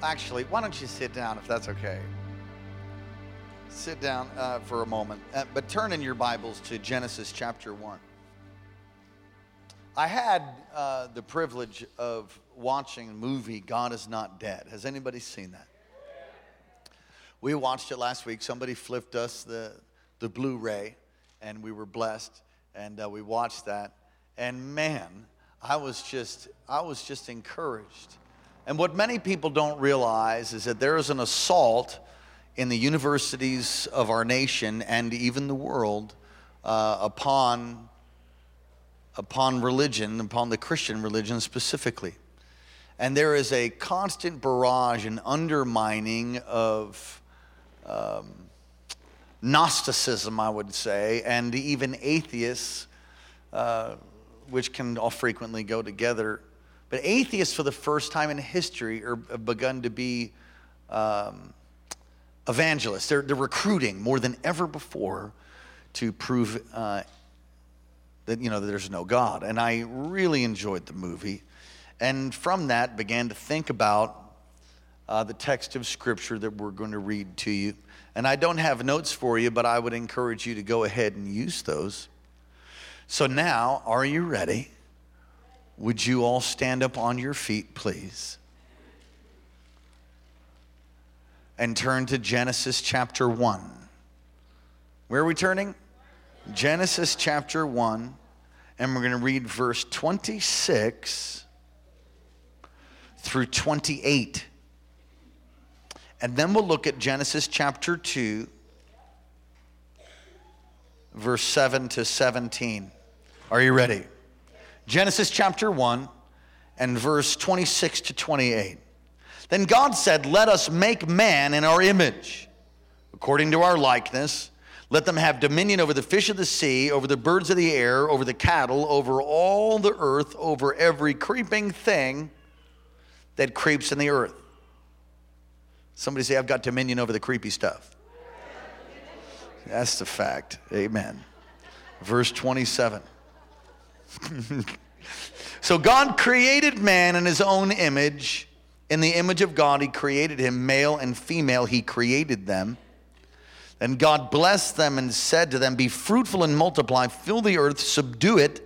Actually, why don't you sit down if that's okay? Sit down uh, for a moment, uh, but turn in your Bibles to Genesis chapter 1. I had uh, the privilege of watching the movie God is Not Dead. Has anybody seen that? We watched it last week. Somebody flipped us the, the Blu ray, and we were blessed, and uh, we watched that. And man, I was just, I was just encouraged and what many people don't realize is that there is an assault in the universities of our nation and even the world uh, upon, upon religion, upon the Christian religion specifically. And there is a constant barrage and undermining of um, Gnosticism, I would say, and even atheists, uh, which can all frequently go together but atheists, for the first time in history, are, have begun to be um, evangelists. They're, they're recruiting more than ever before to prove uh, that, you know, that there's no God. And I really enjoyed the movie. And from that, began to think about uh, the text of Scripture that we're going to read to you. And I don't have notes for you, but I would encourage you to go ahead and use those. So now, are you ready? Would you all stand up on your feet, please? And turn to Genesis chapter 1. Where are we turning? Genesis chapter 1. And we're going to read verse 26 through 28. And then we'll look at Genesis chapter 2, verse 7 to 17. Are you ready? Genesis chapter 1 and verse 26 to 28. Then God said, Let us make man in our image, according to our likeness. Let them have dominion over the fish of the sea, over the birds of the air, over the cattle, over all the earth, over every creeping thing that creeps in the earth. Somebody say, I've got dominion over the creepy stuff. That's the fact. Amen. Verse 27. so God created man in his own image. In the image of God, he created him, male and female, he created them. And God blessed them and said to them, Be fruitful and multiply, fill the earth, subdue it,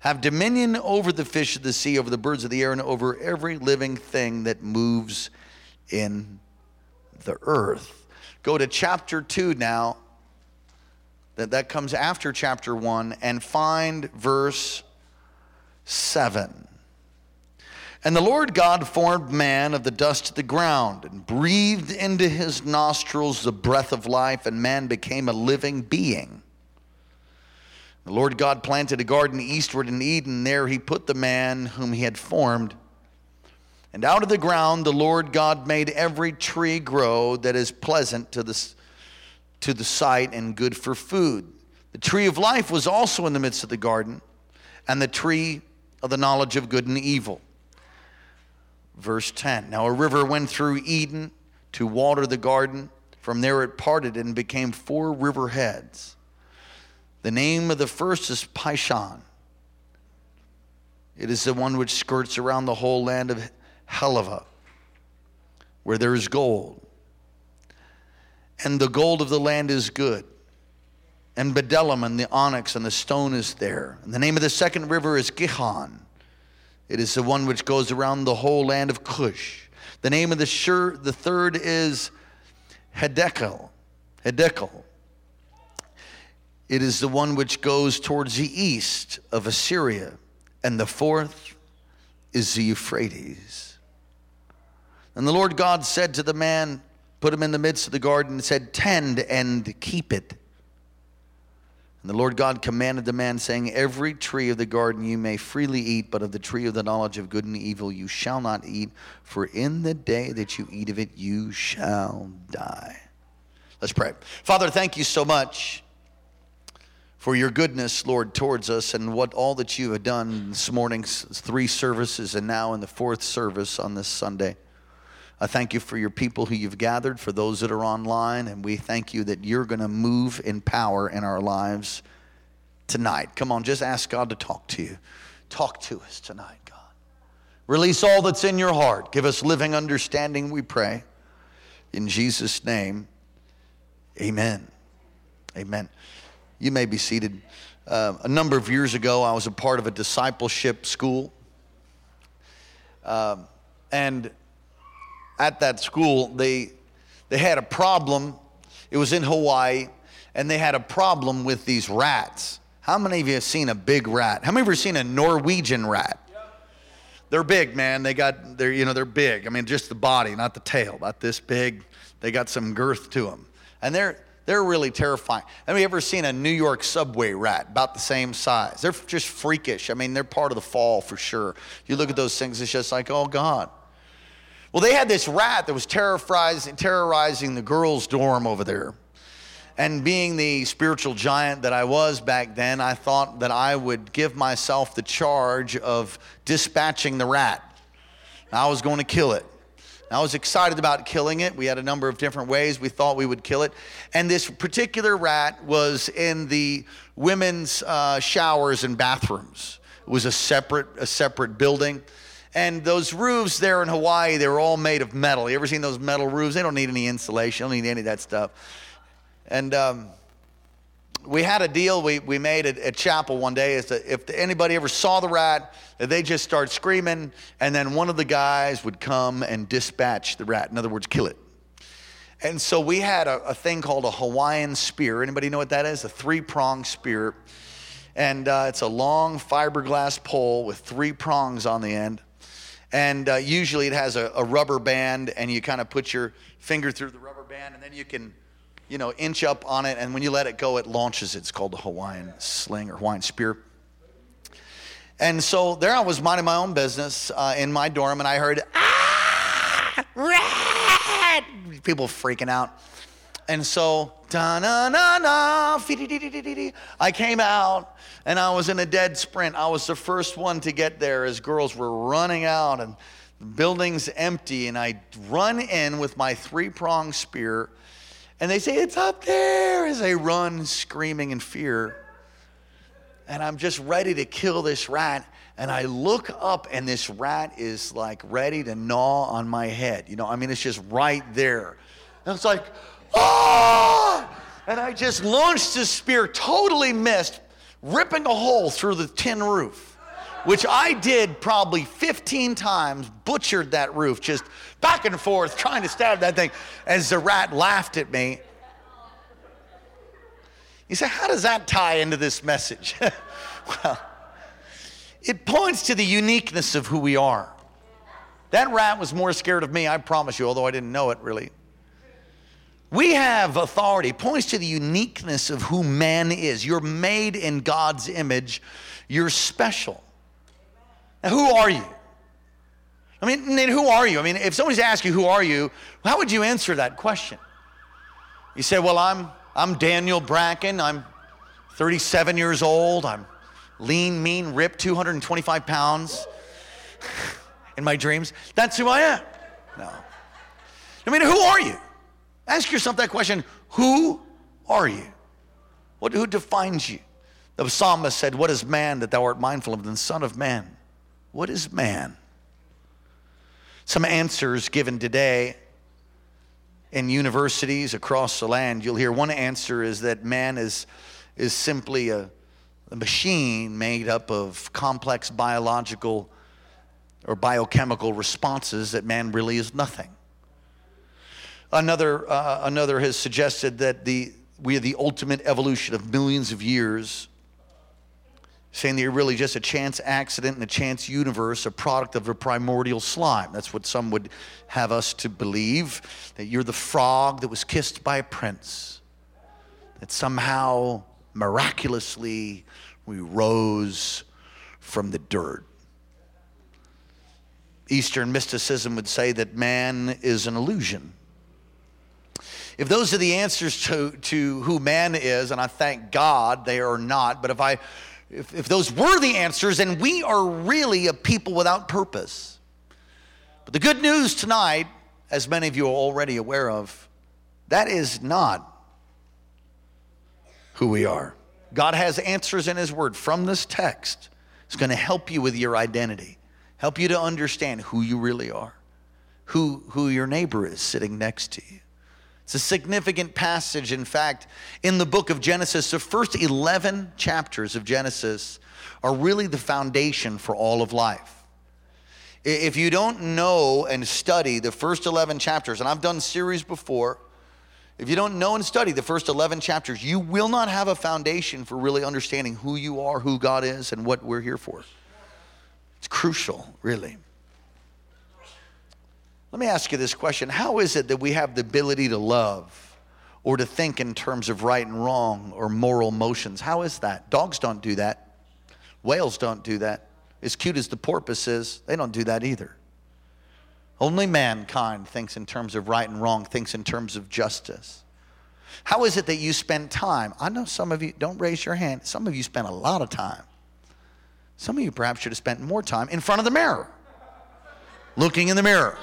have dominion over the fish of the sea, over the birds of the air, and over every living thing that moves in the earth. Go to chapter 2 now that that comes after chapter 1 and find verse 7. And the Lord God formed man of the dust of the ground and breathed into his nostrils the breath of life, and man became a living being. The Lord God planted a garden eastward in Eden. There he put the man whom he had formed. And out of the ground the Lord God made every tree grow that is pleasant to the to the sight and good for food. The tree of life was also in the midst of the garden, and the tree of the knowledge of good and evil. Verse 10 Now a river went through Eden to water the garden. From there it parted and became four river heads. The name of the first is Pishon. It is the one which skirts around the whole land of Havilah, where there is gold and the gold of the land is good. And Bdellium and the onyx and the stone is there. And the name of the second river is Gihon. It is the one which goes around the whole land of Cush. The name of the sure, the third is Hiddekel. Hiddekel. It is the one which goes towards the east of Assyria. And the fourth is the Euphrates. And the Lord God said to the man, put him in the midst of the garden and said, Tend and keep it. And the Lord God commanded the man, saying, Every tree of the garden you may freely eat, but of the tree of the knowledge of good and evil you shall not eat, for in the day that you eat of it you shall die. Let's pray. Father, thank you so much for your goodness, Lord, towards us and what all that you have done this morning's three services and now in the fourth service on this Sunday. I thank you for your people who you've gathered, for those that are online, and we thank you that you're going to move in power in our lives tonight. Come on, just ask God to talk to you. Talk to us tonight, God. Release all that's in your heart. Give us living understanding, we pray. In Jesus' name, amen. Amen. You may be seated. Uh, a number of years ago, I was a part of a discipleship school. Um, and at that school, they, they had a problem. It was in Hawaii, and they had a problem with these rats. How many of you have seen a big rat? How many of you have seen a Norwegian rat? They're big, man. They got, they're, you know, they're big. I mean, just the body, not the tail, about this big. They got some girth to them. And they're, they're really terrifying. Have you ever seen a New York subway rat about the same size? They're just freakish. I mean, they're part of the fall for sure. You look at those things, it's just like, oh God. Well, they had this rat that was terrorizing, terrorizing the girls' dorm over there. And being the spiritual giant that I was back then, I thought that I would give myself the charge of dispatching the rat. I was going to kill it. I was excited about killing it. We had a number of different ways we thought we would kill it. And this particular rat was in the women's uh, showers and bathrooms. It was a separate, a separate building. And those roofs there in Hawaii, they were all made of metal. You ever seen those metal roofs? They don't need any insulation, they don't need any of that stuff. And um, we had a deal we, we made at, at chapel one day is that if anybody ever saw the rat, they just start screaming, and then one of the guys would come and dispatch the rat. In other words, kill it. And so we had a, a thing called a Hawaiian spear. Anybody know what that is? A three prong spear. And uh, it's a long fiberglass pole with three prongs on the end. And uh, usually it has a, a rubber band, and you kind of put your finger through the rubber band, and then you can, you know, inch up on it. And when you let it go, it launches. It's called the Hawaiian sling or Hawaiian spear. And so there I was minding my own business uh, in my dorm, and I heard, ah! People freaking out. And so, I came out and I was in a dead sprint. I was the first one to get there as girls were running out and the building's empty. And I run in with my three pronged spear, and they say, It's up there as I run screaming in fear. And I'm just ready to kill this rat. And I look up, and this rat is like ready to gnaw on my head. You know, I mean, it's just right there. And it's like, ah! And I just launched this spear, totally missed, ripping a hole through the tin roof, which I did probably 15 times, butchered that roof, just back and forth, trying to stab that thing, as the rat laughed at me. You say, how does that tie into this message? well, it points to the uniqueness of who we are. That rat was more scared of me, I promise you, although I didn't know it really. We have authority, points to the uniqueness of who man is. You're made in God's image, you're special. Now, who are you? I mean, who are you? I mean, if somebody's asking you, who are you, how would you answer that question? You say, well, I'm, I'm Daniel Bracken. I'm 37 years old. I'm lean, mean, ripped, 225 pounds in my dreams. That's who I am. No. I mean, who are you? Ask yourself that question Who are you? What, who defines you? The psalmist said, What is man that thou art mindful of, the Son of Man? What is man? Some answers given today in universities across the land, you'll hear one answer is that man is, is simply a, a machine made up of complex biological or biochemical responses, that man really is nothing. Another, uh, another has suggested that the, we are the ultimate evolution of millions of years, saying that you're really just a chance accident in a chance universe, a product of a primordial slime. That's what some would have us to believe, that you're the frog that was kissed by a prince, that somehow miraculously we rose from the dirt. Eastern mysticism would say that man is an illusion. If those are the answers to, to who man is, and I thank God they are not, but if, I, if, if those were the answers, then we are really a people without purpose. But the good news tonight, as many of you are already aware of, that is not who we are. God has answers in His Word from this text. It's going to help you with your identity, help you to understand who you really are, who, who your neighbor is sitting next to you. It's a significant passage. In fact, in the book of Genesis, the first 11 chapters of Genesis are really the foundation for all of life. If you don't know and study the first 11 chapters, and I've done series before, if you don't know and study the first 11 chapters, you will not have a foundation for really understanding who you are, who God is, and what we're here for. It's crucial, really. Let me ask you this question How is it that we have the ability to love or to think in terms of right and wrong or moral motions? How is that? Dogs don't do that, whales don't do that. As cute as the porpoise is, they don't do that either. Only mankind thinks in terms of right and wrong, thinks in terms of justice. How is it that you spend time? I know some of you, don't raise your hand, some of you spend a lot of time. Some of you perhaps should have spent more time in front of the mirror, looking in the mirror.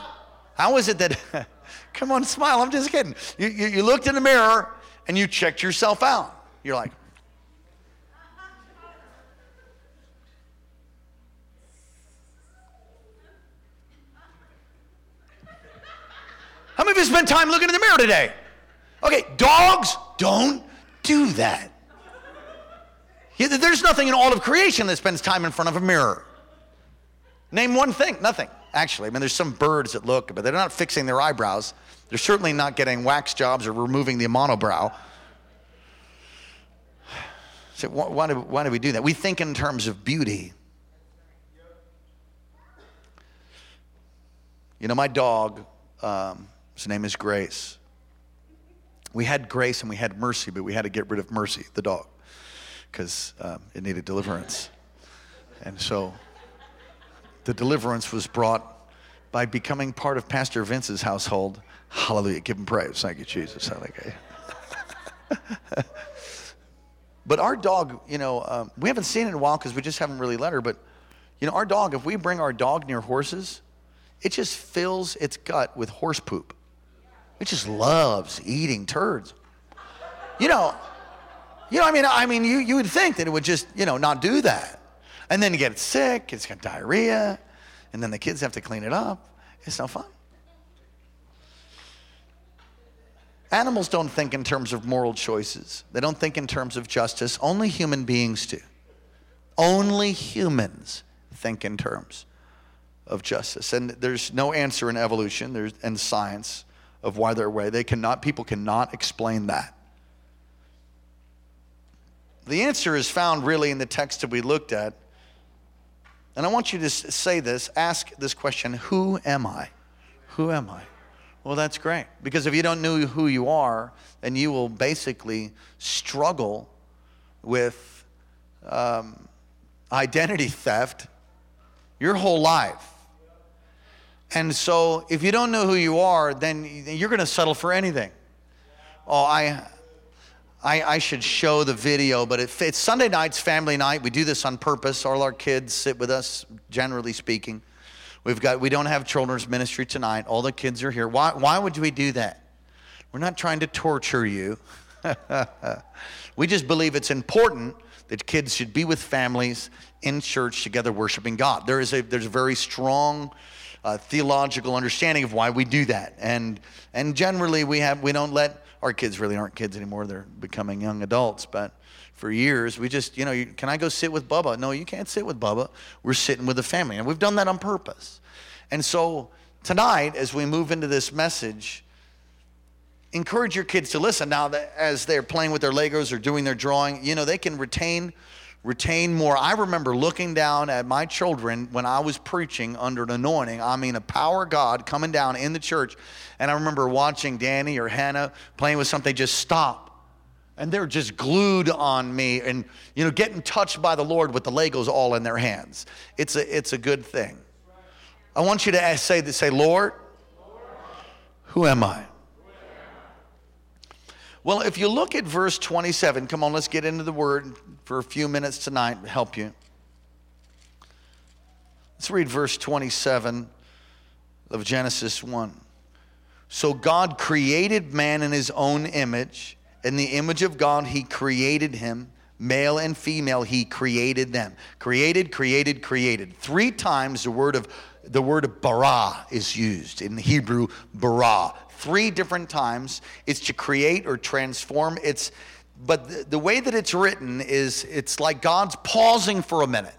How is it that, come on, smile, I'm just kidding. You, you, you looked in the mirror and you checked yourself out. You're like, How many of you spent time looking in the mirror today? Okay, dogs don't do that. There's nothing in all of creation that spends time in front of a mirror. Name one thing, nothing. Actually, I mean, there's some birds that look, but they're not fixing their eyebrows. They're certainly not getting wax jobs or removing the monobrow. So why do, why do we do that? We think in terms of beauty. You know, my dog, um, his name is Grace. We had grace and we had mercy, but we had to get rid of mercy, the dog, because um, it needed deliverance. And so the deliverance was brought by becoming part of Pastor Vince's household. Hallelujah. Give him praise. Thank you, Jesus. Hallelujah. but our dog, you know, um, we haven't seen it in a while because we just haven't really let her. But, you know, our dog, if we bring our dog near horses, it just fills its gut with horse poop. It just loves eating turds. You know, you know, I mean, I mean, you, you would think that it would just, you know, not do that. And then you get sick, it's got diarrhea, and then the kids have to clean it up. It's no fun. Animals don't think in terms of moral choices. They don't think in terms of justice. Only human beings do. Only humans think in terms of justice. And there's no answer in evolution there's, and science of why they're away. They cannot, people cannot explain that. The answer is found really in the text that we looked at. And I want you to say this ask this question Who am I? Who am I? Well, that's great. Because if you don't know who you are, then you will basically struggle with um, identity theft your whole life. And so if you don't know who you are, then you're going to settle for anything. Oh, I, I, I should show the video, but it, it's Sunday night's family night. We do this on purpose. All our kids sit with us, generally speaking. We've got, we don't have children's ministry tonight. All the kids are here. Why, why would we do that? We're not trying to torture you. we just believe it's important that kids should be with families in church together worshiping God. There is a, there's a very strong uh, theological understanding of why we do that. And, and generally, we, have, we don't let our kids really aren't kids anymore, they're becoming young adults. But for years, we just, you know, can I go sit with Bubba? No, you can't sit with Bubba. We're sitting with the family. And we've done that on purpose. And so tonight, as we move into this message, encourage your kids to listen. Now, as they're playing with their Legos or doing their drawing, you know, they can retain retain more. I remember looking down at my children when I was preaching under an anointing. I mean, a power of God coming down in the church. And I remember watching Danny or Hannah playing with something, just stop. and they're just glued on me and you know getting touched by the lord with the legos all in their hands it's a it's a good thing i want you to ask, say this say lord who am i well if you look at verse 27 come on let's get into the word for a few minutes tonight help you let's read verse 27 of genesis 1 so god created man in his own image in the image of God, He created him. Male and female, He created them. Created, created, created. Three times the word of the word bara is used in Hebrew, bara. Three different times. It's to create or transform. It's but the, the way that it's written is it's like God's pausing for a minute.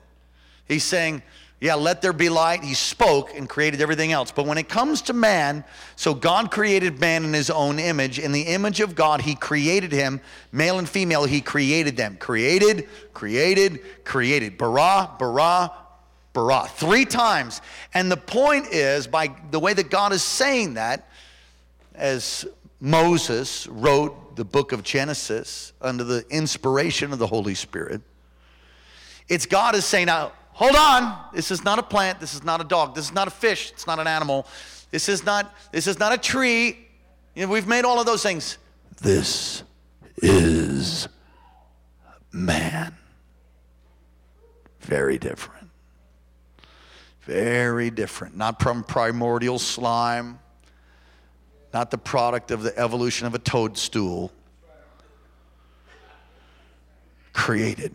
He's saying, yeah, let there be light. He spoke and created everything else. But when it comes to man, so God created man in his own image. In the image of God, he created him, male and female, he created them. Created, created, created. Bara, bara, bara. Three times. And the point is, by the way that God is saying that, as Moses wrote the book of Genesis under the inspiration of the Holy Spirit, it's God is saying, now, hold on. This is not a plant. This is not a dog. This is not a fish. It's not an animal. This is not, this is not a tree. You know, we've made all of those things. This is man. Very different. Very different. Not from primordial slime, not the product of the evolution of a toadstool. Created.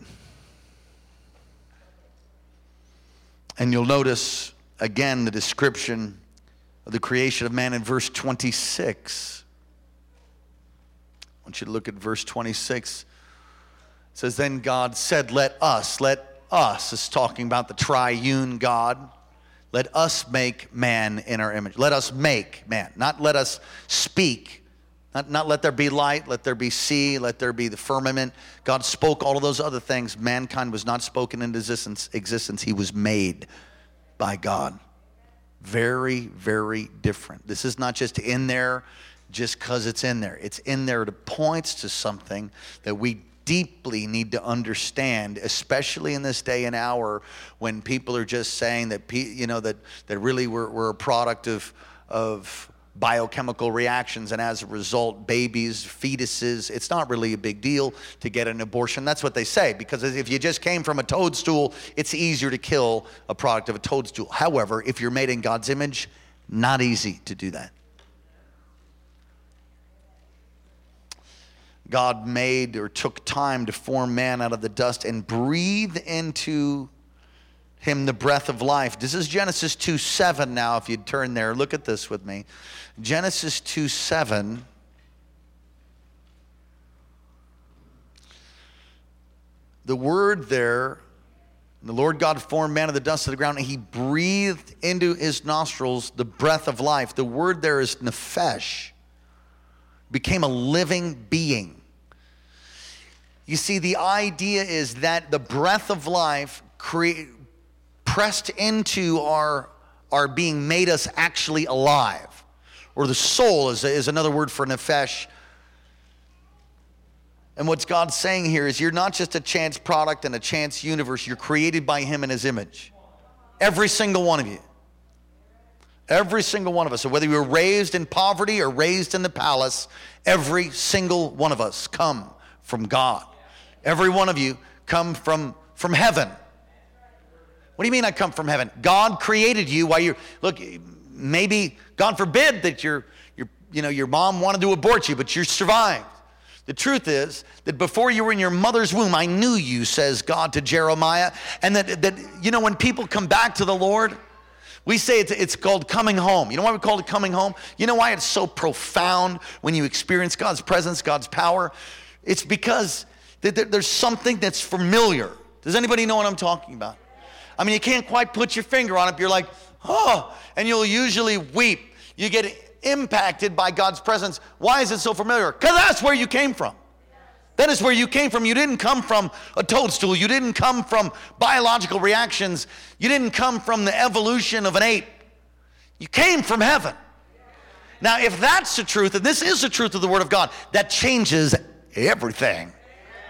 And you'll notice again the description of the creation of man in verse 26. I want you to look at verse 26. It says, Then God said, Let us, let us, is talking about the triune God. Let us make man in our image. Let us make man, not let us speak. Not, not let there be light, let there be sea, let there be the firmament. God spoke all of those other things. Mankind was not spoken into existence, existence. He was made by God. Very, very different. This is not just in there just because it's in there. It's in there to points to something that we deeply need to understand, especially in this day and hour when people are just saying that you know that that really we're, we're a product of of biochemical reactions, and as a result, babies, fetuses, it's not really a big deal to get an abortion. That's what they say, because if you just came from a toadstool, it's easier to kill a product of a toadstool. However, if you're made in God's image, not easy to do that. God made or took time to form man out of the dust and breathe into him the breath of life. This is Genesis 2 7 now, if you'd turn there. Look at this with me. Genesis 2 7. The word there, the Lord God formed man of the dust of the ground, and he breathed into his nostrils the breath of life. The word there is nephesh, became a living being. You see, the idea is that the breath of life cre- pressed into our, our being made us actually alive or the soul is, is another word for nephesh. And what's God saying here is you're not just a chance product and a chance universe, you're created by Him in His image. Every single one of you. Every single one of us. So whether you were raised in poverty or raised in the palace, every single one of us come from God. Every one of you come from, from heaven. What do you mean I come from heaven? God created you while you're, look, maybe, God forbid, that your, your, you know, your mom wanted to abort you, but you survived. The truth is that before you were in your mother's womb, I knew you, says God to Jeremiah. And that, that you know, when people come back to the Lord, we say it's, it's called coming home. You know why we call it coming home? You know why it's so profound when you experience God's presence, God's power? It's because there's something that's familiar. Does anybody know what I'm talking about? I mean, you can't quite put your finger on it. You're like, oh, and you'll usually weep. You get impacted by God's presence. Why is it so familiar? Because that's where you came from. That is where you came from. You didn't come from a toadstool. You didn't come from biological reactions. You didn't come from the evolution of an ape. You came from heaven. Now, if that's the truth, and this is the truth of the Word of God, that changes everything.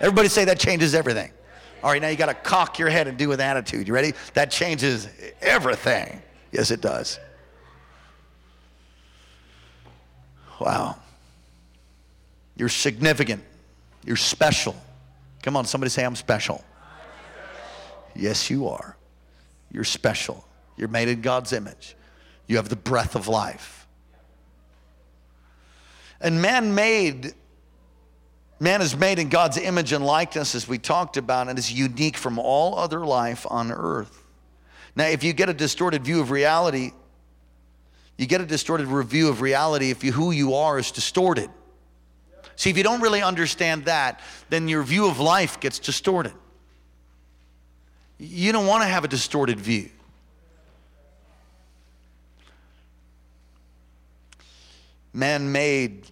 Everybody say that changes everything. All right, now you got to cock your head and do with attitude. You ready? That changes everything. Yes, it does. Wow. You're significant. You're special. Come on, somebody say, I'm special. Yes, you are. You're special. You're made in God's image. You have the breath of life. And man made, man is made in God's image and likeness, as we talked about, and is unique from all other life on earth. Now, if you get a distorted view of reality, you get a distorted review of reality if you, who you are is distorted. See, if you don't really understand that, then your view of life gets distorted. You don't want to have a distorted view. Man made,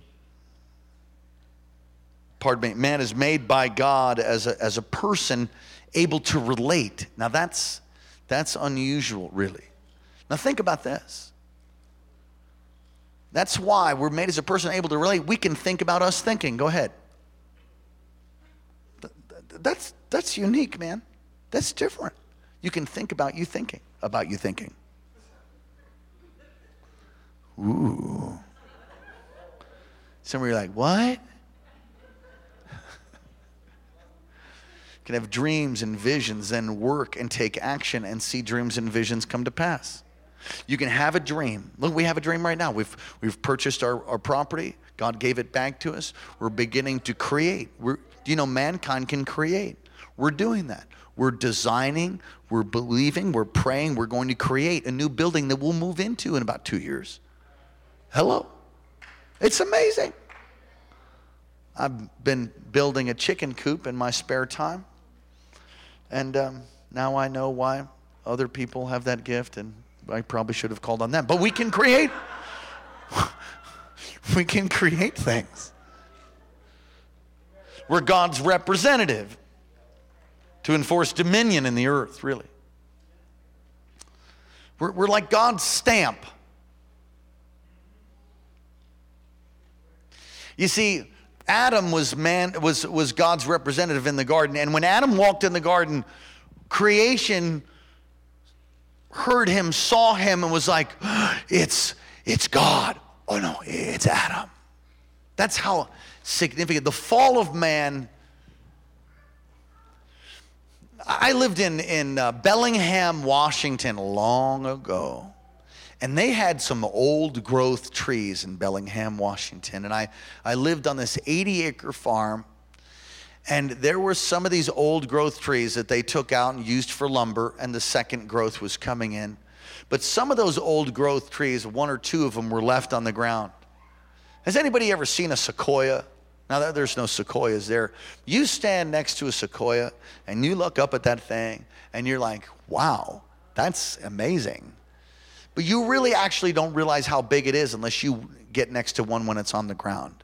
pardon me, man is made by God as a, as a person able to relate. Now that's, that's unusual, really. Now think about this. That's why we're made as a person able to relate. We can think about us thinking. Go ahead. That's, that's unique, man. That's different. You can think about you thinking, about you thinking. Ooh. Some of you are like, what? can have dreams and visions, then work and take action and see dreams and visions come to pass. You can have a dream. Look, we have a dream right now. We've, we've purchased our, our property. God gave it back to us. We're beginning to create. We're, do you know mankind can create? We're doing that. We're designing, we're believing, we're praying, we're going to create a new building that we'll move into in about two years. Hello? It's amazing. I've been building a chicken coop in my spare time. And um, now I know why other people have that gift, and I probably should have called on them. But we can create. we can create things. We're God's representative to enforce dominion in the earth, really. We're, we're like God's stamp. You see, Adam was man was was God's representative in the garden, and when Adam walked in the garden, creation heard him, saw him, and was like, "It's it's God." Oh no, it's Adam. That's how significant the fall of man I lived in, in uh, Bellingham, Washington long ago. And they had some old growth trees in Bellingham, Washington. And I, I lived on this 80 acre farm. And there were some of these old growth trees that they took out and used for lumber, and the second growth was coming in. But some of those old growth trees, one or two of them, were left on the ground. Has anybody ever seen a sequoia? Now, there's no sequoias there. You stand next to a sequoia and you look up at that thing and you're like, wow, that's amazing. But you really actually don't realize how big it is unless you get next to one when it's on the ground.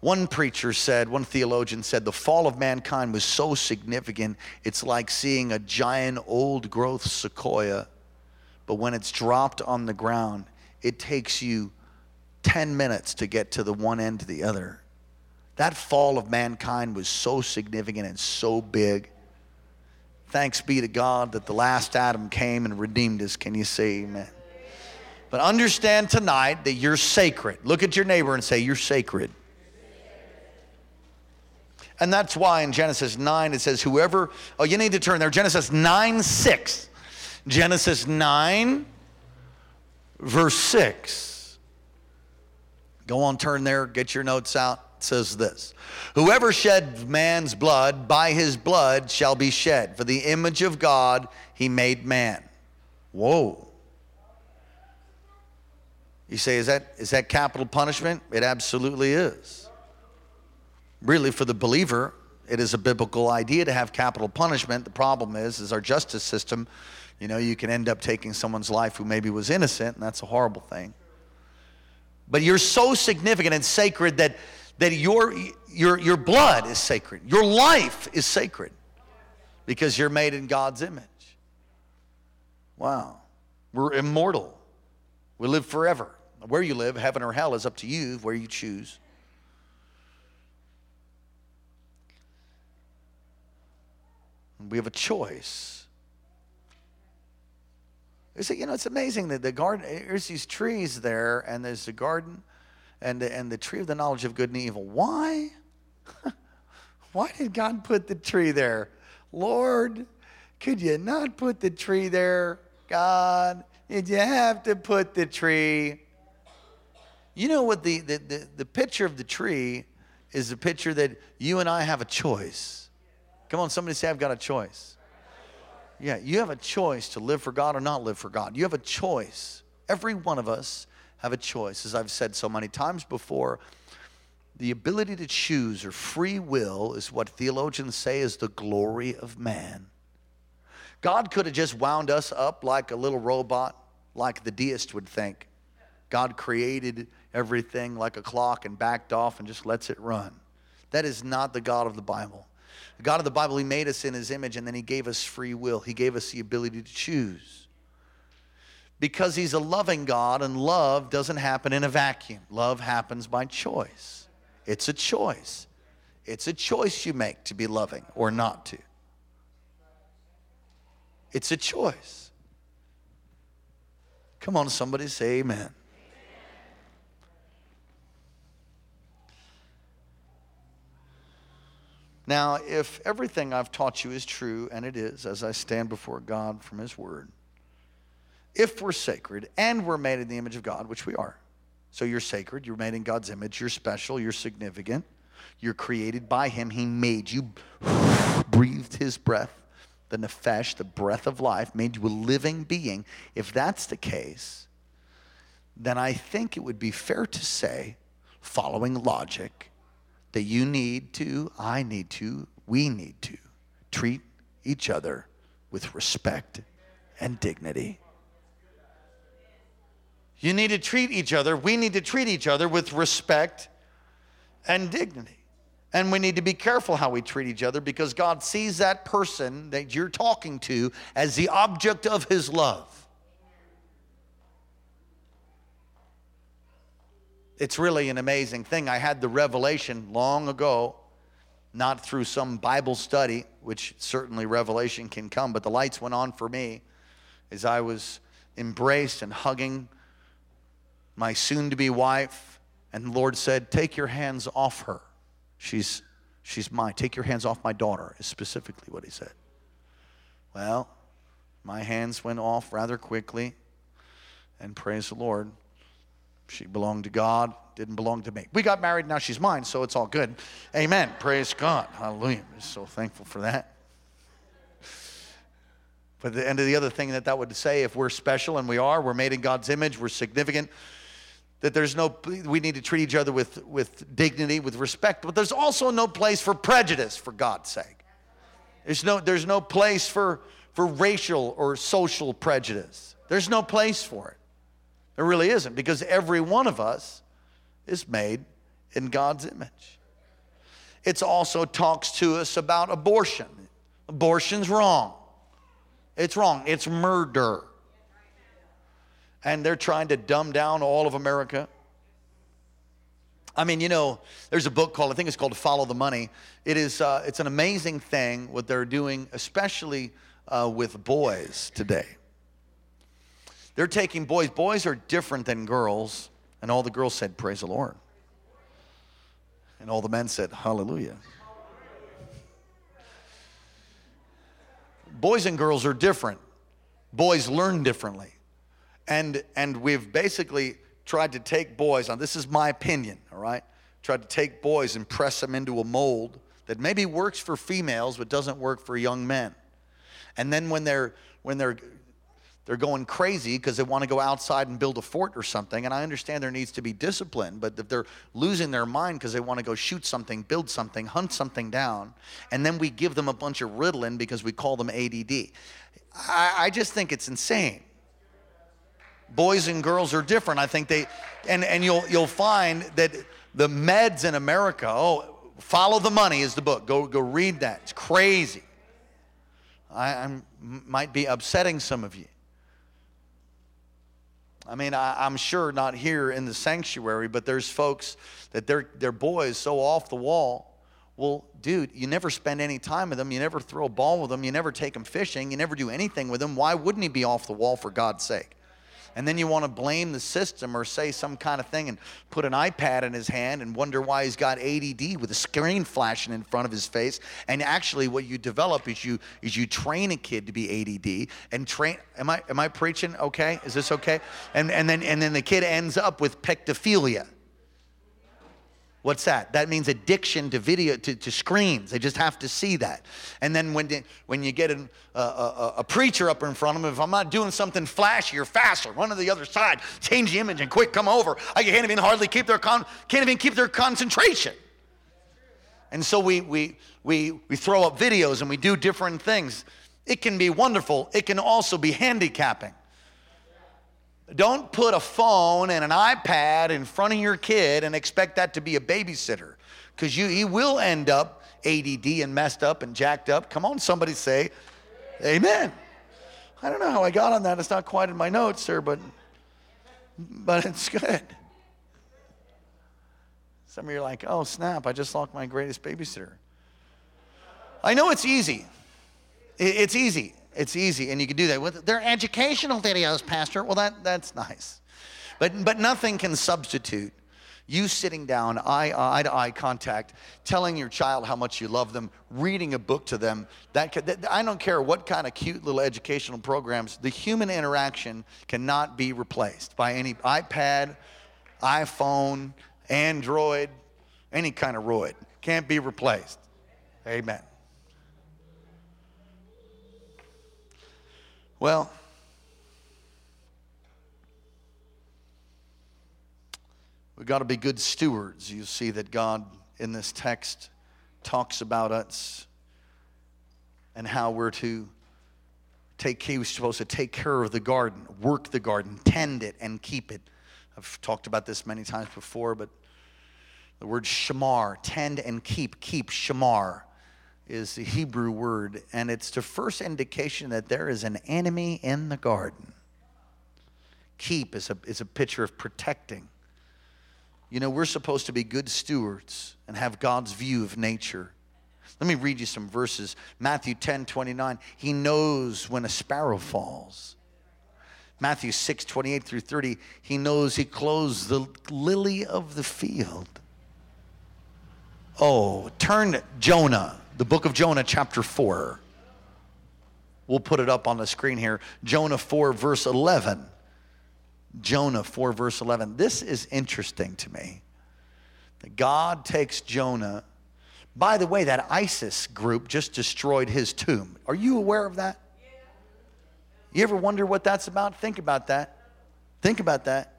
One preacher said, one theologian said, the fall of mankind was so significant, it's like seeing a giant old growth sequoia, but when it's dropped on the ground, it takes you 10 minutes to get to the one end to the other. That fall of mankind was so significant and so big. Thanks be to God that the last Adam came and redeemed us. Can you say amen? But understand tonight that you're sacred. Look at your neighbor and say, You're sacred. And that's why in Genesis 9 it says, Whoever, oh, you need to turn there. Genesis 9 6. Genesis 9, verse 6. Go on, turn there, get your notes out It says this Whoever shed man's blood, by his blood shall be shed. For the image of God he made man. Whoa. You say, is that, is that capital punishment? It absolutely is. Really, for the believer, it is a biblical idea to have capital punishment. The problem is, is our justice system, you know, you can end up taking someone's life who maybe was innocent, and that's a horrible thing. But you're so significant and sacred that that your, your, your blood is sacred, your life is sacred because you're made in God's image. Wow. We're immortal. We live forever. Where you live, heaven or hell, is up to you, where you choose. We have a choice. It's, you know, it's amazing that the garden, there's these trees there, and there's the garden and the, and the tree of the knowledge of good and evil. Why? Why did God put the tree there? Lord, could you not put the tree there? God, did you have to put the tree? You know what the, the, the, the picture of the tree is a picture that you and I have a choice. Come on, somebody say, I've got a choice. Yeah, you have a choice to live for God or not live for God. You have a choice. Every one of us have a choice. As I've said so many times before, the ability to choose or free will is what theologians say is the glory of man. God could have just wound us up like a little robot, like the deist would think. God created everything like a clock and backed off and just lets it run. That is not the God of the Bible. The God of the Bible, He made us in His image and then He gave us free will. He gave us the ability to choose. Because He's a loving God and love doesn't happen in a vacuum, love happens by choice. It's a choice. It's a choice you make to be loving or not to. It's a choice. Come on, somebody say amen. Now, if everything I've taught you is true, and it is, as I stand before God from His Word, if we're sacred and we're made in the image of God, which we are, so you're sacred, you're made in God's image, you're special, you're significant, you're created by Him, He made you, breathed His breath, the nephesh, the breath of life, made you a living being. If that's the case, then I think it would be fair to say, following logic, that you need to, I need to, we need to treat each other with respect and dignity. You need to treat each other, we need to treat each other with respect and dignity. And we need to be careful how we treat each other because God sees that person that you're talking to as the object of his love. It's really an amazing thing. I had the revelation long ago, not through some Bible study, which certainly revelation can come, but the lights went on for me as I was embraced and hugging my soon to be wife. And the Lord said, Take your hands off her. She's, she's mine. Take your hands off my daughter, is specifically what He said. Well, my hands went off rather quickly, and praise the Lord. She belonged to God, didn't belong to me. We got married, now she's mine, so it's all good. Amen. Praise God. Hallelujah. I'm so thankful for that. But the end of the other thing that that would say, if we're special, and we are, we're made in God's image, we're significant, that there's no, we need to treat each other with, with dignity, with respect, but there's also no place for prejudice, for God's sake. There's no, there's no place for, for racial or social prejudice. There's no place for it. There really isn't because every one of us is made in God's image. It also talks to us about abortion. Abortion's wrong. It's wrong. It's murder. And they're trying to dumb down all of America. I mean, you know, there's a book called, I think it's called Follow the Money. It is, uh, it's an amazing thing what they're doing, especially uh, with boys today. They're taking boys. Boys are different than girls. And all the girls said, Praise the Lord. And all the men said, Hallelujah. Boys and girls are different. Boys learn differently. And, and we've basically tried to take boys, now this is my opinion, all right? Tried to take boys and press them into a mold that maybe works for females but doesn't work for young men. And then when they're when they're they're going crazy because they want to go outside and build a fort or something. And I understand there needs to be discipline, but if they're losing their mind because they want to go shoot something, build something, hunt something down, and then we give them a bunch of Ritalin because we call them ADD, I, I just think it's insane. Boys and girls are different. I think they, and, and you'll, you'll find that the meds in America, oh, Follow the Money is the book. Go, go read that. It's crazy. I I'm, might be upsetting some of you. I mean, I, am sure not here in the sanctuary, but there's folks that their, their boy is so off the wall. Well, dude, you never spend any time with them. You never throw a ball with them. You never take them fishing. You never do anything with them. Why wouldn't he be off the wall for God's sake? And then you want to blame the system or say some kind of thing and put an iPad in his hand and wonder why he's got ADD with a screen flashing in front of his face. And actually, what you develop is you is you train a kid to be ADD and train. Am I am I preaching? Okay, is this okay? And and then and then the kid ends up with pectophilia What's that? That means addiction to video, to, to screens. They just have to see that. And then when, when you get an, a, a, a, preacher up in front of them, if I'm not doing something flashy or faster, run to the other side, change the image, and quick come over. I can't even hardly keep their con- can't even keep their concentration. And so we, we, we, we throw up videos and we do different things. It can be wonderful. It can also be handicapping. Don't put a phone and an iPad in front of your kid and expect that to be a babysitter because he will end up ADD and messed up and jacked up. Come on, somebody say, Amen. I don't know how I got on that. It's not quite in my notes, sir, but, but it's good. Some of you are like, oh, snap, I just lost my greatest babysitter. I know it's easy. It's easy. It's easy, and you can do that. With, they're educational videos, Pastor. Well, that, that's nice. But, but nothing can substitute you sitting down, eye, eye to eye contact, telling your child how much you love them, reading a book to them. That, that, I don't care what kind of cute little educational programs, the human interaction cannot be replaced by any iPad, iPhone, Android, any kind of roid. Can't be replaced. Amen. Well, we've got to be good stewards. You see that God in this text talks about us and how we're to take care, we're supposed to take care of the garden, work the garden, tend it, and keep it. I've talked about this many times before, but the word shamar, tend and keep, keep, shamar is the Hebrew word, and it's the first indication that there is an enemy in the garden. Keep is a, is a picture of protecting. You know, we're supposed to be good stewards and have God's view of nature. Let me read you some verses. Matthew 10 29. He knows when a sparrow falls. Matthew 6 28 through 30. He knows he clothes the lily of the field. Oh, turn Jonah the book of Jonah, chapter 4. We'll put it up on the screen here. Jonah 4, verse 11. Jonah 4, verse 11. This is interesting to me. That God takes Jonah. By the way, that ISIS group just destroyed his tomb. Are you aware of that? You ever wonder what that's about? Think about that. Think about that.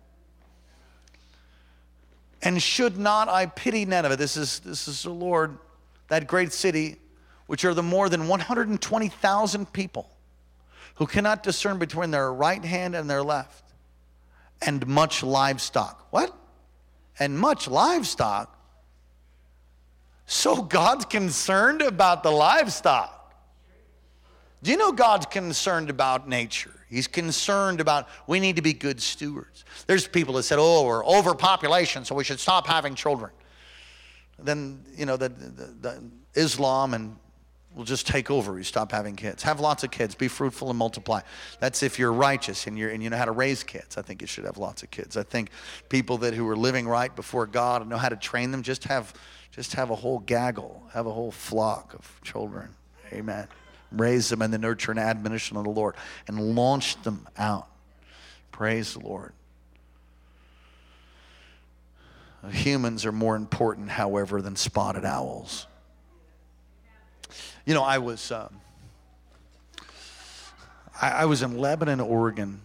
And should not I pity Nineveh? This is, this is the Lord that great city, which are the more than 120,000 people who cannot discern between their right hand and their left, and much livestock. What? And much livestock? So God's concerned about the livestock. Do you know God's concerned about nature? He's concerned about we need to be good stewards. There's people that said, oh, we're overpopulation, so we should stop having children then you know the, the, the Islam and will just take over. You stop having kids. Have lots of kids. Be fruitful and multiply. That's if you're righteous and, you're, and you know how to raise kids. I think you should have lots of kids. I think people that who are living right before God and know how to train them just have just have a whole gaggle, have a whole flock of children. Amen. Raise them in the nurture and admonition of the Lord and launch them out. Praise the Lord. Humans are more important, however, than spotted owls. You know, I was um, I, I, was in Lebanon, Oregon.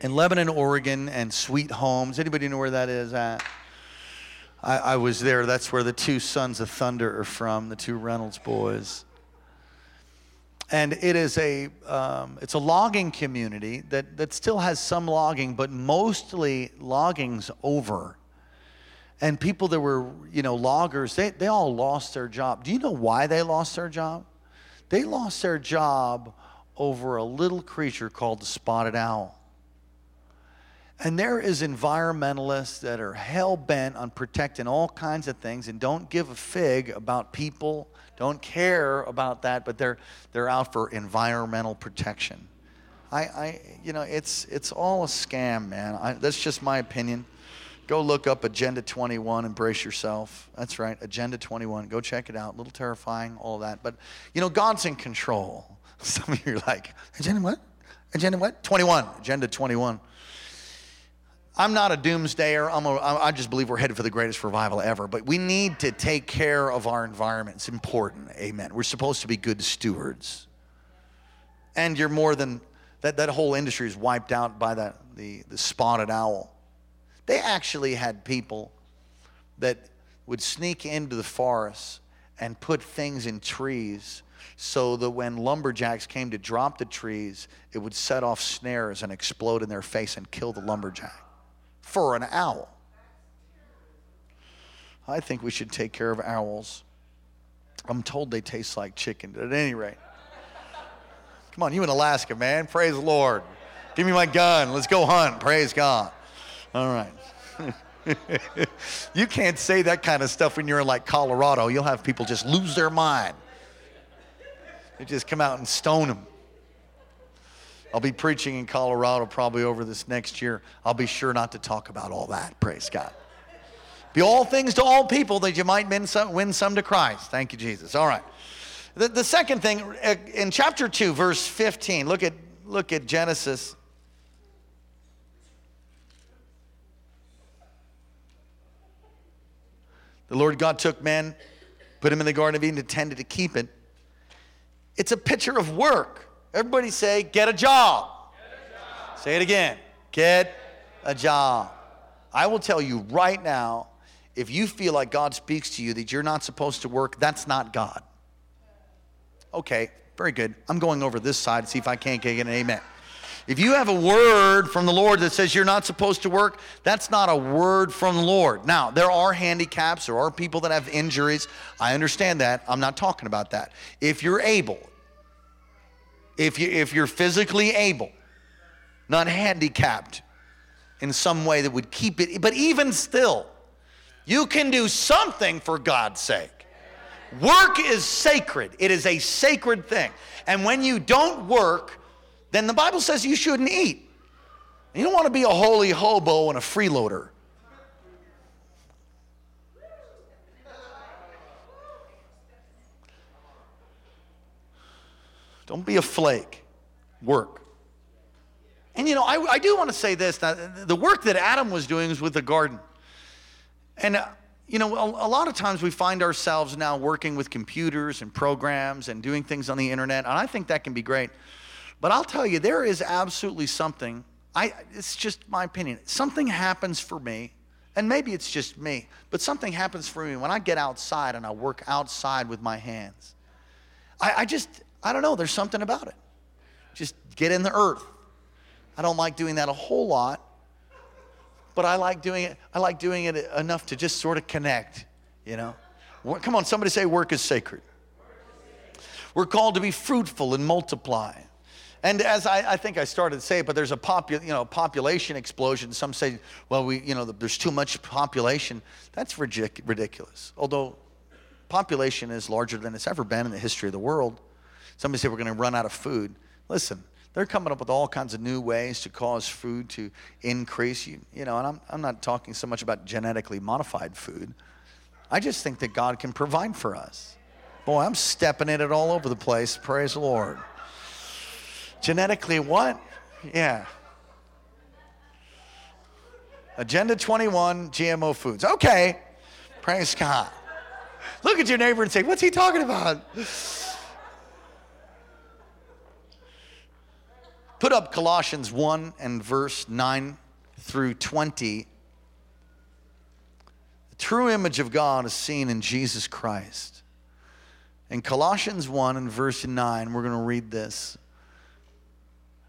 In Lebanon, Oregon, and Sweet Homes. Anybody know where that is at? I, I was there. That's where the two sons of thunder are from, the two Reynolds boys and it is a um, it's a logging community that, that still has some logging but mostly logging's over and people that were, you know, loggers, they, they all lost their job. Do you know why they lost their job? They lost their job over a little creature called the spotted owl. And there is environmentalists that are hell bent on protecting all kinds of things and don't give a fig about people, don't care about that, but they're they're out for environmental protection. I, I you know, it's it's all a scam, man. I, that's just my opinion. Go look up Agenda 21 embrace yourself. That's right, Agenda 21. Go check it out. A little terrifying, all that. But, you know, God's in control. Some of you are like, Agenda what? Agenda what? 21. Agenda 21. I'm not a doomsdayer. I'm a, I just believe we're headed for the greatest revival ever. But we need to take care of our environment. It's important. Amen. We're supposed to be good stewards. And you're more than that. That whole industry is wiped out by that the the spotted owl. They actually had people that would sneak into the forest and put things in trees so that when lumberjacks came to drop the trees, it would set off snares and explode in their face and kill the lumberjack for an owl. I think we should take care of owls. I'm told they taste like chicken, at any rate. Come on, you in Alaska, man. Praise the Lord. Give me my gun. Let's go hunt. Praise God. All right. you can't say that kind of stuff when you're in like Colorado. You'll have people just lose their mind. They just come out and stone them. I'll be preaching in Colorado probably over this next year. I'll be sure not to talk about all that. Praise God. Be all things to all people that you might win some, to Christ. Thank you, Jesus. All right. The, the second thing uh, in chapter 2, verse 15, look at, look at Genesis. The Lord God took man, put him in the Garden of Eden, intended to keep it. It's a picture of work. Everybody say, get a job. Get a job. Say it again. Get a job. I will tell you right now if you feel like God speaks to you that you're not supposed to work, that's not God. Okay, very good. I'm going over this side to see if I can't get an amen. If you have a word from the Lord that says you're not supposed to work, that's not a word from the Lord. Now, there are handicaps, there are people that have injuries. I understand that. I'm not talking about that. If you're able, if, you, if you're physically able, not handicapped in some way that would keep it, but even still, you can do something for God's sake. Work is sacred, it is a sacred thing. And when you don't work, then the Bible says you shouldn't eat. You don't want to be a holy hobo and a freeloader. Don't be a flake. Work. And you know, I, I do want to say this that the work that Adam was doing was with the garden. And, uh, you know, a, a, lot of times we find ourselves now working with computers and programs and doing things on the internet, and I think that can be great. But I'll tell you, there is absolutely something, I, it's just my opinion, something happens for me, and maybe it's just me, but something happens for me when I get outside and I work outside with my hands. I, I just, I don't know, there's something about it. Just get in the earth. I don't like doing that a whole lot, but I like doing it. I like doing it enough to just sort of connect, you know. Come on, somebody say work is sacred. We're called to be fruitful and multiply. And as I, I, think I started to say, but there's a popu, you know, population explosion. Some say, well, we, you know, there's too much population. That's ridiculous. Although population is larger than it's ever been in the history of the world. Somebody said we're going to run out of food. Listen, they're coming up with all kinds of new ways to cause food to increase. You, you know, and I'm, I'm not talking so much about genetically modified food. I just think that God can provide for us. Boy, I'm stepping in it all over the place. Praise the Lord. Genetically, what? Yeah. Agenda 21 GMO foods. Okay. Praise God. Look at your neighbor and say, What's he talking about? Put up Colossians 1 and verse 9 through 20. The true image of God is seen in Jesus Christ. In Colossians 1 and verse 9, we're going to read this.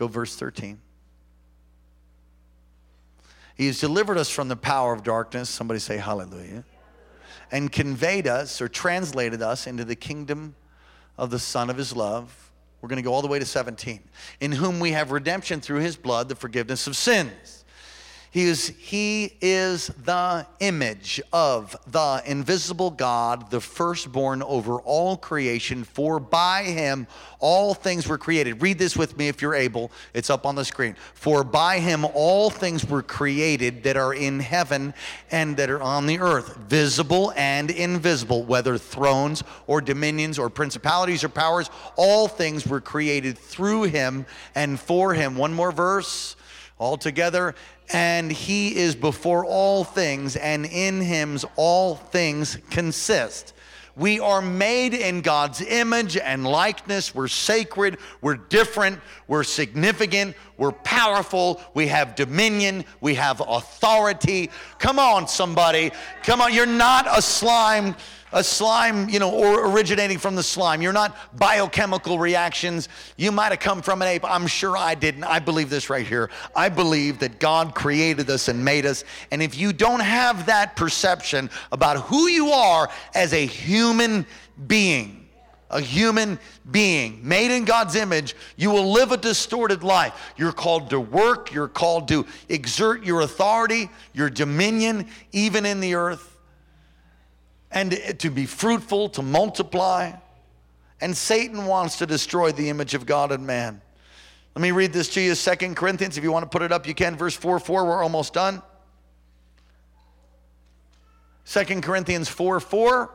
Go, verse 13. He has delivered us from the power of darkness. Somebody say hallelujah. And conveyed us or translated us into the kingdom of the Son of His love. We're going to go all the way to 17. In whom we have redemption through His blood, the forgiveness of sins he is, he is the image of the invisible God, the firstborn over all creation, for by him all things were created. Read this with me if you're able. It's up on the screen. For by him all things were created that are in heaven and that are on the earth, visible and invisible, whether thrones or dominions or principalities or powers, all things were created through him and for him. One more verse all together and he is before all things, and in him all things consist. We are made in God's image and likeness. We're sacred, we're different, we're significant, we're powerful, we have dominion, we have authority. Come on, somebody. Come on, you're not a slime a slime, you know, or originating from the slime. You're not biochemical reactions. You might have come from an ape. I'm sure I didn't. I believe this right here. I believe that God created us and made us. And if you don't have that perception about who you are as a human being, a human being made in God's image, you will live a distorted life. You're called to work, you're called to exert your authority, your dominion, even in the earth and to be fruitful, to multiply. And Satan wants to destroy the image of God in man. Let me read this to you, Second Corinthians. If you want to put it up, you can. Verse 4 4, we're almost done. Second Corinthians 4 4.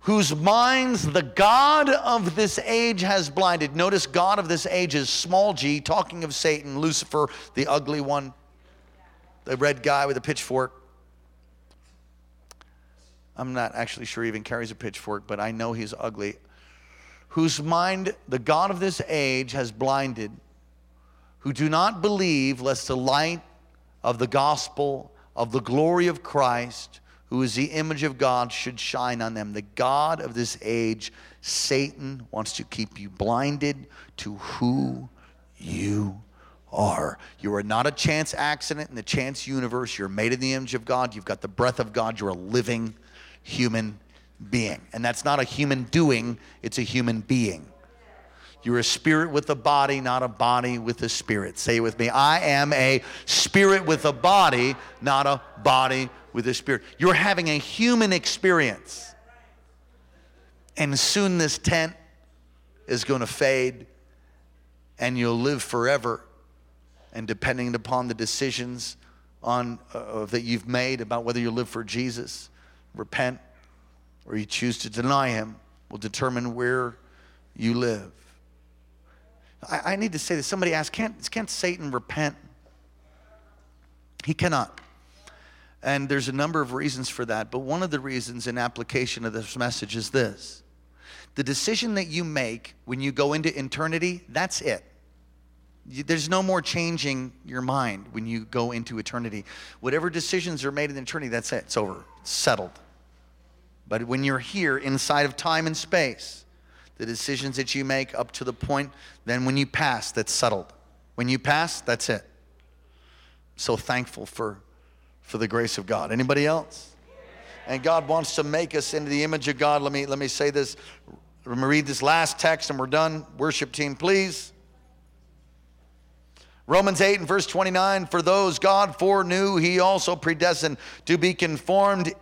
Whose minds the God of this age has blinded. Notice, God of this age is small g, talking of Satan, Lucifer, the ugly one the red guy with a pitchfork. I'm not actually sure he even carries a pitchfork, but I know he's ugly. Whose mind the God of this age has blinded, who do not believe, lest the light of the gospel of the glory of Christ, who is the image of God, should shine on them. The God of this age, Satan, wants to keep you blinded to who you are. You are not a chance accident in the chance universe. You're made in the image of God. You've got the breath of God. You're a living human being. And that's not a human doing, it's a human being. You're a spirit with a body, not a body with a spirit. Say it with me I am a spirit with a body, not a body with a spirit. You're having a human experience. And soon this tent is going to fade and you'll live forever and depending upon the decisions on uh, that you've made about whether you live for Jesus, repent, or you choose to deny Him, will determine where you live. I, I need to say this. Somebody asked, can't, can't Satan repent? He cannot. And there's a number of reasons for that, but one of the reasons in application of this message is this. The decision that you make when you go into eternity, that's it. There's no more changing your mind when you go into eternity. Whatever decisions are made in eternity, that's it. It's over. It's settled. But when you're here inside of time and space, the decisions that you make up to the point, then when you pass, that's settled. When you pass, that's it. So thankful for, for the grace of God. Anybody else? And God wants to make us into the image of God. Let me, let me say this. Let me read this last text and we're done. Worship team, please. Romans 8 and verse 29 For those God foreknew, he also predestined to be conformed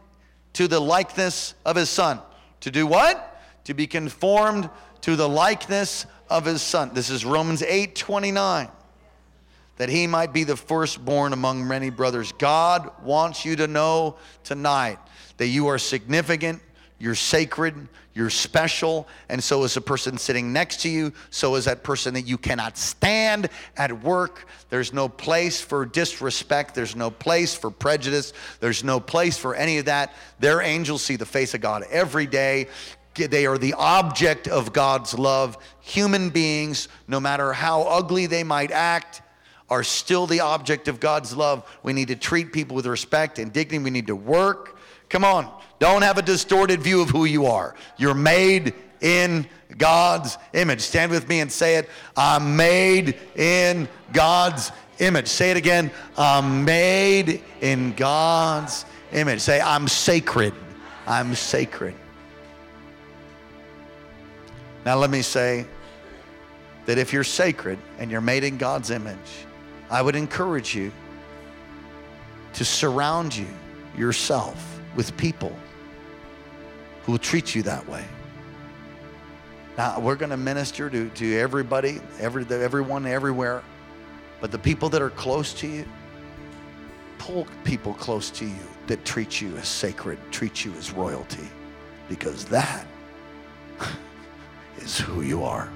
to the likeness of his son. To do what? To be conformed to the likeness of his son. This is Romans 8 29. That he might be the firstborn among many brothers. God wants you to know tonight that you are significant, You're sacred, you're special, and so is the person sitting next to you, so is that person that you cannot stand at work. There's no place for disrespect, there's no place for prejudice, there's no place for any of that. Their angels see the face of God every day. They are the object of God's love. Human beings, no matter how ugly they might act, are still the object of God's love. We need to treat people with respect and dignity. We need to work. Come on, don't have a distorted view of who you are. You're made in God's image. Stand with me and say it. I'm made in God's image. Say it again. I'm made in God's image. Say, I'm sacred. I'm sacred. Now, let me say that if you're sacred and you're made in God's image, I would encourage you to surround you yourself with people who will treat you that way. Now, we're going to minister to, to everybody, every, everyone, everywhere. But the people that are close to you, pull people close to you that treat you as sacred, treat you as royalty, because that is who you are.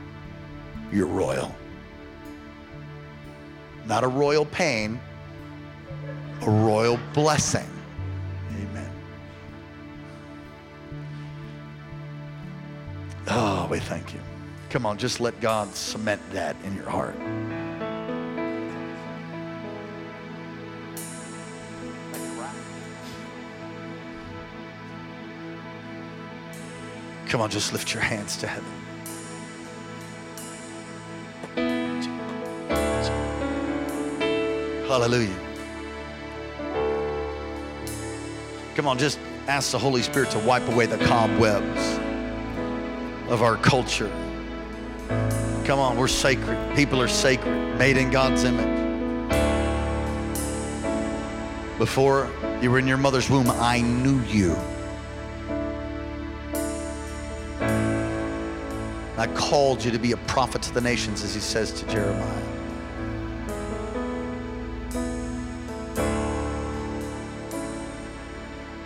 You're royal. Not a royal pain, a royal blessing. Oh, we thank you. Come on, just let God cement that in your heart. Come on, just lift your hands to heaven. Hallelujah. Come on, just ask the Holy Spirit to wipe away the cobwebs of our culture. Come on, we're sacred. People are sacred, made in God's image. Before you were in your mother's womb, I knew you. I called you to be a prophet to the nations, as he says to Jeremiah.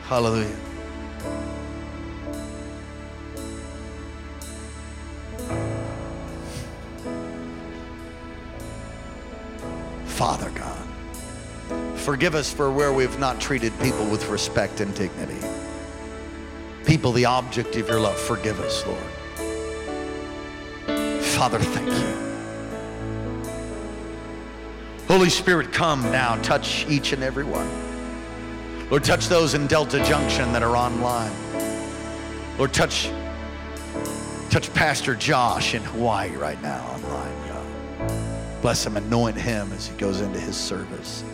Hallelujah. Forgive us for where we've not treated people with respect and dignity. People, the object of your love, forgive us, Lord. Father, thank you. Holy Spirit, come now, touch each and every one. Lord, touch those in Delta Junction that are online. Lord, touch, touch Pastor Josh in Hawaii right now online, God. Bless him, anoint him as he goes into his service.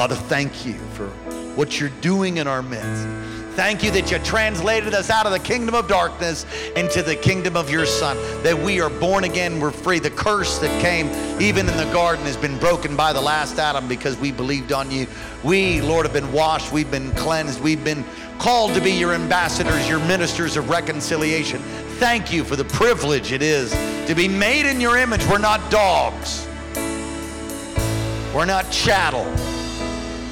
Father, thank you for what you're doing in our midst. Thank you that you translated us out of the kingdom of darkness into the kingdom of your Son, that we are born again, we're free. The curse that came even in the garden has been broken by the last Adam because we believed on you. We, Lord, have been washed, we've been cleansed, we've been called to be your ambassadors, your ministers of reconciliation. Thank you for the privilege it is to be made in your image. We're not dogs, we're not chattel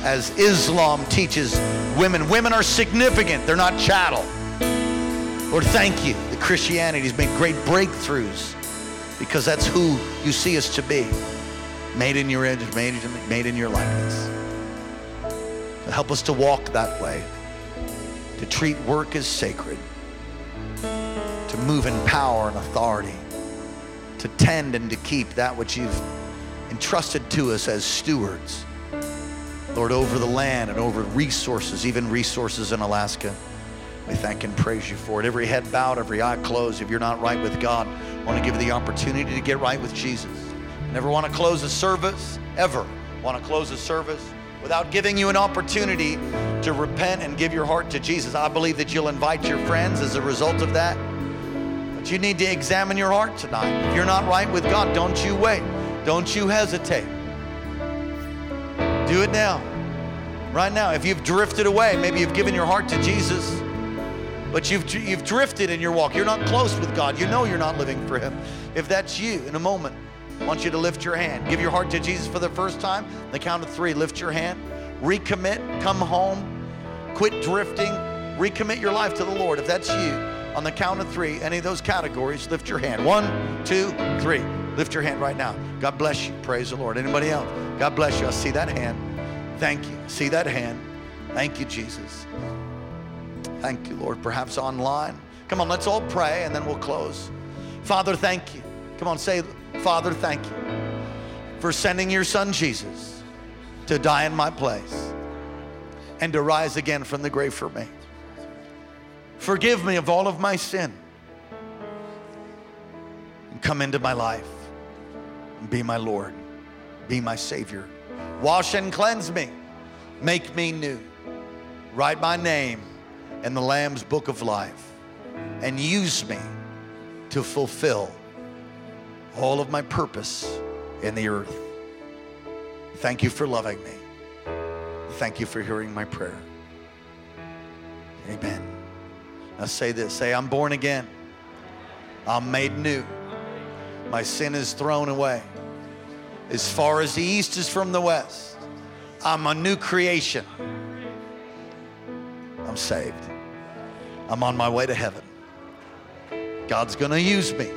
as Islam teaches women. Women are significant, they're not chattel. Lord, thank you that Christianity has made great breakthroughs because that's who you see us to be. Made in your image, made in, your likeness. So help us to walk that way, to treat work as sacred, to move in power and authority, to tend and to keep that which you've entrusted to us as stewards Lord, over the land and over resources, even resources in Alaska. We thank and praise you for it. Every head bowed, every eye closed. If you're not right with God, I want to give you the opportunity to get right with Jesus. Never want to close a service, ever want to close a service without giving you an opportunity to repent and give your heart to Jesus. I believe that you'll invite your friends as a result of that. But you need to examine your heart tonight. If you're not right with God, don't you wait. Don't you hesitate. Do it now. Right now. If you've drifted away, maybe you've given your heart to Jesus, but you've, you've drifted in your walk. You're not close with God. You know you're not living for Him. If that's you, in a moment, I want you to lift your hand. Give your heart to Jesus for the first time. The count of three, lift your hand. Recommit, come home, quit drifting, recommit your life to the Lord, if that's you, on the count of three, any of those categories, lift your hand. One, two, three. Lift your hand right now. God bless you. Praise the Lord. Anybody else? God bless you. I see that hand. Thank you. See that hand. Thank you, Jesus. Thank you, Lord. Perhaps online. Come on, let's all pray and then we'll close. Father, thank you. Come on, say, Father, thank you for sending your son Jesus to die in my place and to rise again from the grave for me. Forgive me of all of my sin and come into my life and be my Lord, be my Savior. Wash and cleanse me, make me new. Write my name in the Lamb's book of life and use me to fulfill all of my purpose in the earth. Thank you for loving me. Thank you for hearing my prayer. Amen. Now say this say, I'm born again. I'm made new. My sin is thrown away. As far as the east is from the west, I'm a new creation. I'm saved. I'm on my way to heaven. God's going to use me.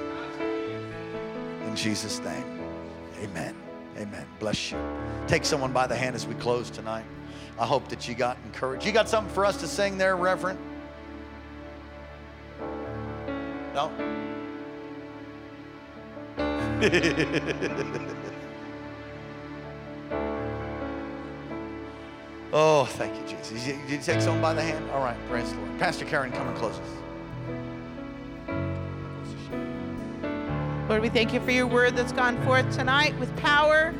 In Jesus' name, amen. Amen. Bless you. Take someone by the hand as we close tonight. I hope that you got encouraged. You got something for us to sing there, Reverend? No? oh, thank you, Jesus. Did you, take someone by the hand? All right, praise the Lord. Pastor Karen, come and close us. Lord, we thank you for your word that's gone forth tonight with power.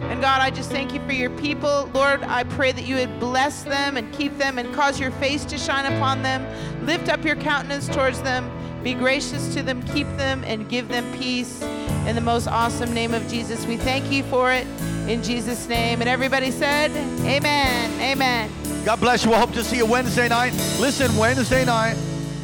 And God, I just thank you for your people. Lord, I pray that you would bless them and keep them and cause your face to shine upon them. Lift up your countenance towards them. Be gracious to them, keep them, and give them peace. In the most awesome name of Jesus, we thank you for it. In Jesus' name. And everybody said, Amen. Amen. God bless you. I hope to see you Wednesday night. Listen, Wednesday night,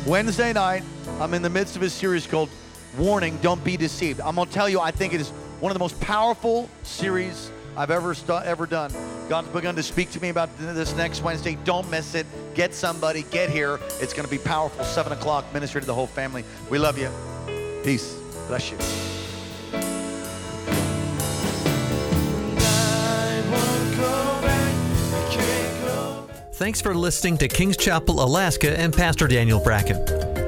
Wednesday night, I'm in the midst of a series called Warning, Don't Be Deceived. I'm going to tell you, I think it is one of the most powerful series I've ever st- ever done. God's begun to speak to me about this next Wednesday. Don't miss it. Get somebody. Get here. It's going to be powerful. Seven o'clock. Ministry to the whole family. We love you. Peace. Bless you. Thanks for listening to Kings Chapel, Alaska, and Pastor Daniel Bracken.